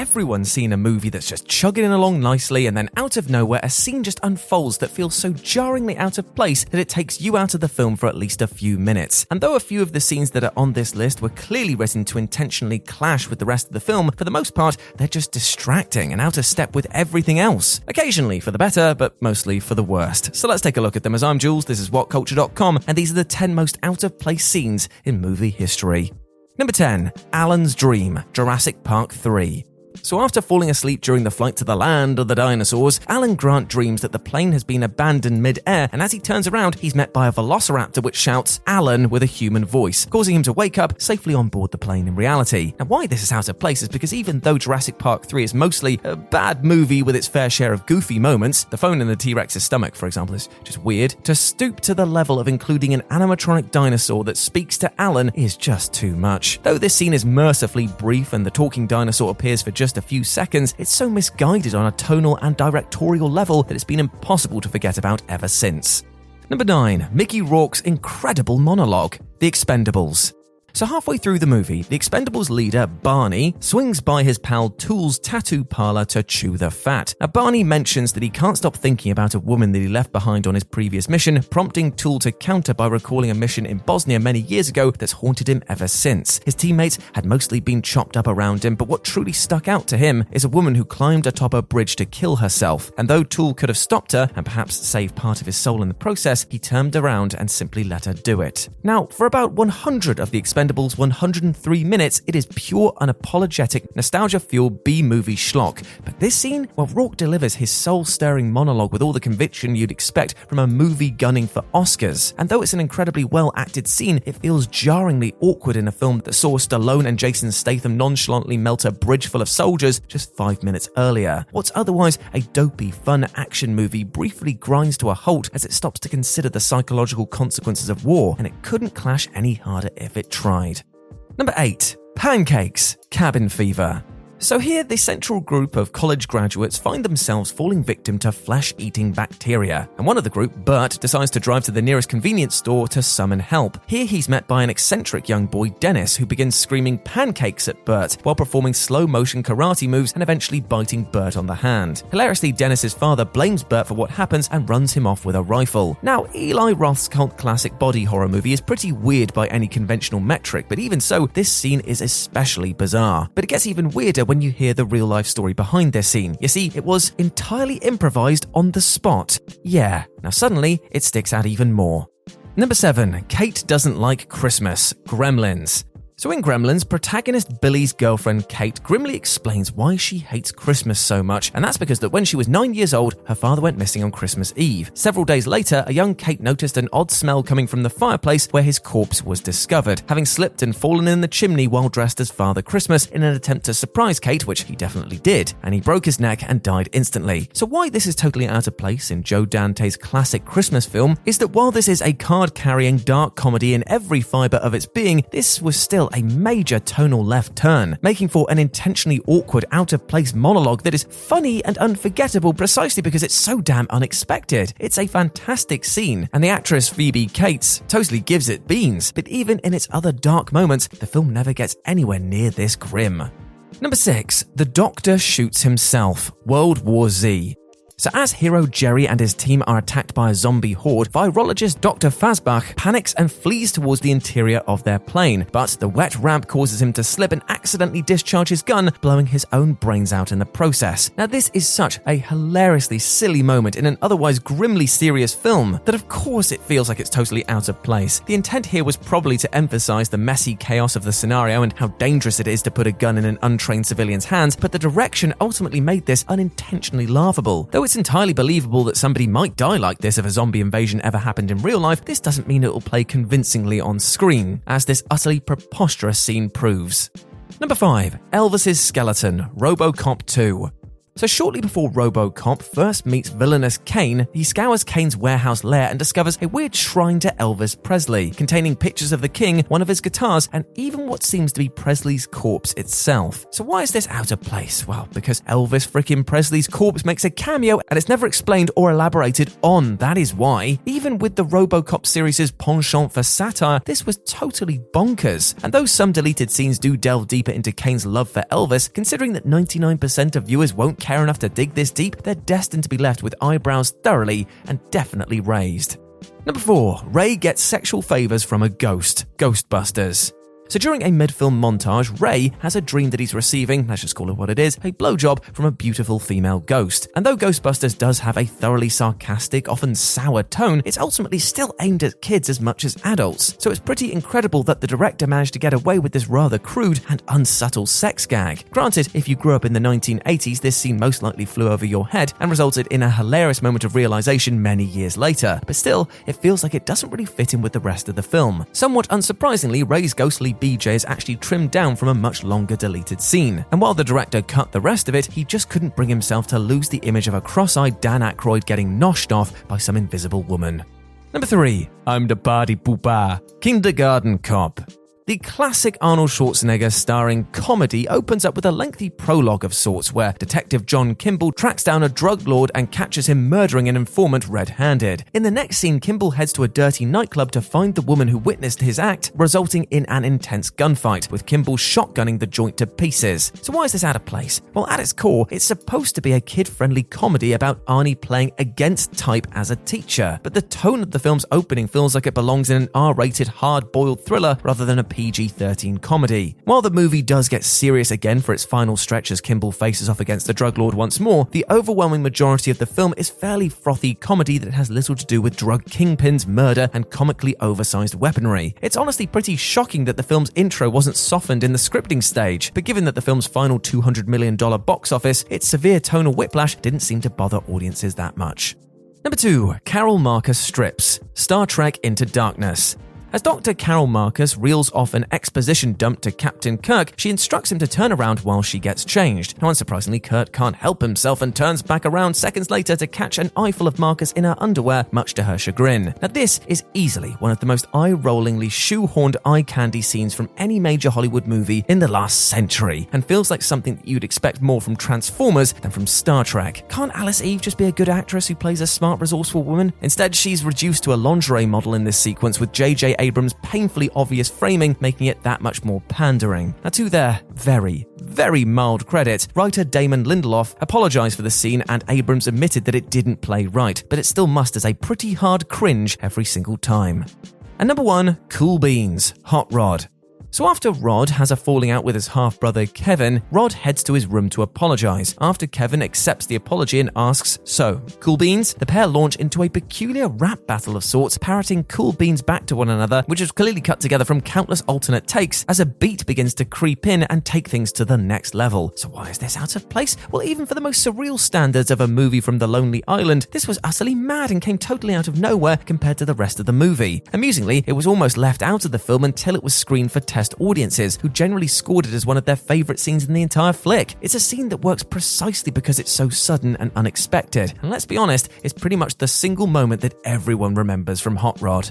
Everyone's seen a movie that's just chugging along nicely, and then out of nowhere, a scene just unfolds that feels so jarringly out of place that it takes you out of the film for at least a few minutes. And though a few of the scenes that are on this list were clearly written to intentionally clash with the rest of the film, for the most part, they're just distracting and out of step with everything else. Occasionally for the better, but mostly for the worst. So let's take a look at them. As I'm Jules, this is WhatCulture.com, and these are the 10 most out of place scenes in movie history. Number 10, Alan's Dream, Jurassic Park 3. So, after falling asleep during the flight to the land of the dinosaurs, Alan Grant dreams that the plane has been abandoned mid air, and as he turns around, he's met by a velociraptor which shouts, Alan, with a human voice, causing him to wake up safely on board the plane in reality. Now, why this is out of place is because even though Jurassic Park 3 is mostly a bad movie with its fair share of goofy moments, the phone in the T Rex's stomach, for example, is just weird, to stoop to the level of including an animatronic dinosaur that speaks to Alan is just too much. Though this scene is mercifully brief and the talking dinosaur appears for just a few seconds, it's so misguided on a tonal and directorial level that it's been impossible to forget about ever since. Number 9. Mickey Rourke's incredible monologue, The Expendables. So, halfway through the movie, the Expendables leader, Barney, swings by his pal Tool's tattoo parlor to chew the fat. Now, Barney mentions that he can't stop thinking about a woman that he left behind on his previous mission, prompting Tool to counter by recalling a mission in Bosnia many years ago that's haunted him ever since. His teammates had mostly been chopped up around him, but what truly stuck out to him is a woman who climbed atop a bridge to kill herself. And though Tool could have stopped her and perhaps saved part of his soul in the process, he turned around and simply let her do it. Now, for about 100 of the Expendables, Expendables 103 minutes, it is pure, unapologetic, nostalgia fueled B movie schlock. But this scene, well, Rourke delivers his soul stirring monologue with all the conviction you'd expect from a movie gunning for Oscars. And though it's an incredibly well acted scene, it feels jarringly awkward in a film that saw Stallone and Jason Statham nonchalantly melt a bridge full of soldiers just five minutes earlier. What's otherwise a dopey, fun action movie briefly grinds to a halt as it stops to consider the psychological consequences of war, and it couldn't clash any harder if it tried. Number 8. Pancakes, Cabin Fever. So, here, the central group of college graduates find themselves falling victim to flesh eating bacteria. And one of the group, Bert, decides to drive to the nearest convenience store to summon help. Here, he's met by an eccentric young boy, Dennis, who begins screaming pancakes at Bert while performing slow motion karate moves and eventually biting Bert on the hand. Hilariously, Dennis's father blames Bert for what happens and runs him off with a rifle. Now, Eli Roth's cult classic body horror movie is pretty weird by any conventional metric, but even so, this scene is especially bizarre. But it gets even weirder when you hear the real life story behind this scene. You see, it was entirely improvised on the spot. Yeah, now suddenly it sticks out even more. Number 7. Kate doesn't like Christmas. Gremlins. So, in Gremlins, protagonist Billy's girlfriend Kate grimly explains why she hates Christmas so much, and that's because that when she was nine years old, her father went missing on Christmas Eve. Several days later, a young Kate noticed an odd smell coming from the fireplace where his corpse was discovered, having slipped and fallen in the chimney while dressed as Father Christmas in an attempt to surprise Kate, which he definitely did, and he broke his neck and died instantly. So, why this is totally out of place in Joe Dante's classic Christmas film is that while this is a card carrying dark comedy in every fibre of its being, this was still a major tonal left turn, making for an intentionally awkward, out of place monologue that is funny and unforgettable precisely because it's so damn unexpected. It's a fantastic scene, and the actress Phoebe Cates totally gives it beans, but even in its other dark moments, the film never gets anywhere near this grim. Number 6. The Doctor Shoots Himself, World War Z. So, as hero Jerry and his team are attacked by a zombie horde, virologist Dr. Fassbach panics and flees towards the interior of their plane. But the wet ramp causes him to slip and accidentally discharge his gun, blowing his own brains out in the process. Now, this is such a hilariously silly moment in an otherwise grimly serious film that, of course, it feels like it's totally out of place. The intent here was probably to emphasize the messy chaos of the scenario and how dangerous it is to put a gun in an untrained civilian's hands, but the direction ultimately made this unintentionally laughable. Though it's entirely believable that somebody might die like this if a zombie invasion ever happened in real life, this doesn't mean it will play convincingly on screen, as this utterly preposterous scene proves. Number 5. Elvis's Skeleton, Robocop 2. So, shortly before Robocop first meets villainous Cain, he scours Cain's warehouse lair and discovers a weird shrine to Elvis Presley, containing pictures of the king, one of his guitars, and even what seems to be Presley's corpse itself. So, why is this out of place? Well, because Elvis frickin' Presley's corpse makes a cameo and it's never explained or elaborated on. That is why. Even with the Robocop series' penchant for satire, this was totally bonkers. And though some deleted scenes do delve deeper into Cain's love for Elvis, considering that 99% of viewers won't care enough to dig this deep, they're destined to be left with eyebrows thoroughly and definitely raised. Number 4. Ray gets sexual favours from a ghost. Ghostbusters. So during a mid-film montage, Ray has a dream that he's receiving, let's just call it what it is, a blowjob from a beautiful female ghost. And though Ghostbusters does have a thoroughly sarcastic, often sour tone, it's ultimately still aimed at kids as much as adults. So it's pretty incredible that the director managed to get away with this rather crude and unsubtle sex gag. Granted, if you grew up in the 1980s, this scene most likely flew over your head and resulted in a hilarious moment of realization many years later. But still, it feels like it doesn't really fit in with the rest of the film. Somewhat unsurprisingly, Ray's ghostly BJ is actually trimmed down from a much longer deleted scene. And while the director cut the rest of it, he just couldn't bring himself to lose the image of a cross eyed Dan Aykroyd getting noshed off by some invisible woman. Number 3. I'm the party poopa. Kindergarten Cop. The classic Arnold Schwarzenegger starring comedy opens up with a lengthy prologue of sorts where Detective John Kimball tracks down a drug lord and catches him murdering an informant red handed. In the next scene, Kimball heads to a dirty nightclub to find the woman who witnessed his act, resulting in an intense gunfight, with Kimball shotgunning the joint to pieces. So, why is this out of place? Well, at its core, it's supposed to be a kid friendly comedy about Arnie playing against type as a teacher, but the tone of the film's opening feels like it belongs in an R rated, hard boiled thriller rather than a PG 13 comedy. While the movie does get serious again for its final stretch as Kimball faces off against the drug lord once more, the overwhelming majority of the film is fairly frothy comedy that has little to do with drug kingpins, murder, and comically oversized weaponry. It's honestly pretty shocking that the film's intro wasn't softened in the scripting stage, but given that the film's final $200 million box office, its severe tonal whiplash didn't seem to bother audiences that much. Number 2. Carol Marcus Strips Star Trek Into Darkness. As Dr. Carol Marcus reels off an exposition dump to Captain Kirk, she instructs him to turn around while she gets changed. Now, unsurprisingly, Kirk can't help himself and turns back around seconds later to catch an eyeful of Marcus in her underwear, much to her chagrin. Now, this is easily one of the most eye rollingly shoehorned eye candy scenes from any major Hollywood movie in the last century, and feels like something that you'd expect more from Transformers than from Star Trek. Can't Alice Eve just be a good actress who plays a smart, resourceful woman? Instead, she's reduced to a lingerie model in this sequence with J.J. Abrams' painfully obvious framing, making it that much more pandering. Now, to their very, very mild credit, writer Damon Lindelof apologized for the scene and Abrams admitted that it didn't play right, but it still musters a pretty hard cringe every single time. And number one, Cool Beans, Hot Rod. So after Rod has a falling out with his half brother Kevin, Rod heads to his room to apologize. After Kevin accepts the apology and asks, So, cool beans? The pair launch into a peculiar rap battle of sorts, parroting cool beans back to one another, which is clearly cut together from countless alternate takes as a beat begins to creep in and take things to the next level. So, why is this out of place? Well, even for the most surreal standards of a movie from the Lonely Island, this was utterly mad and came totally out of nowhere compared to the rest of the movie. Amusingly, it was almost left out of the film until it was screened for test audiences, who generally scored it as one of their favourite scenes in the entire flick. It's a scene that works precisely because it's so sudden and unexpected. And let's be honest, it's pretty much the single moment that everyone remembers from Hot Rod.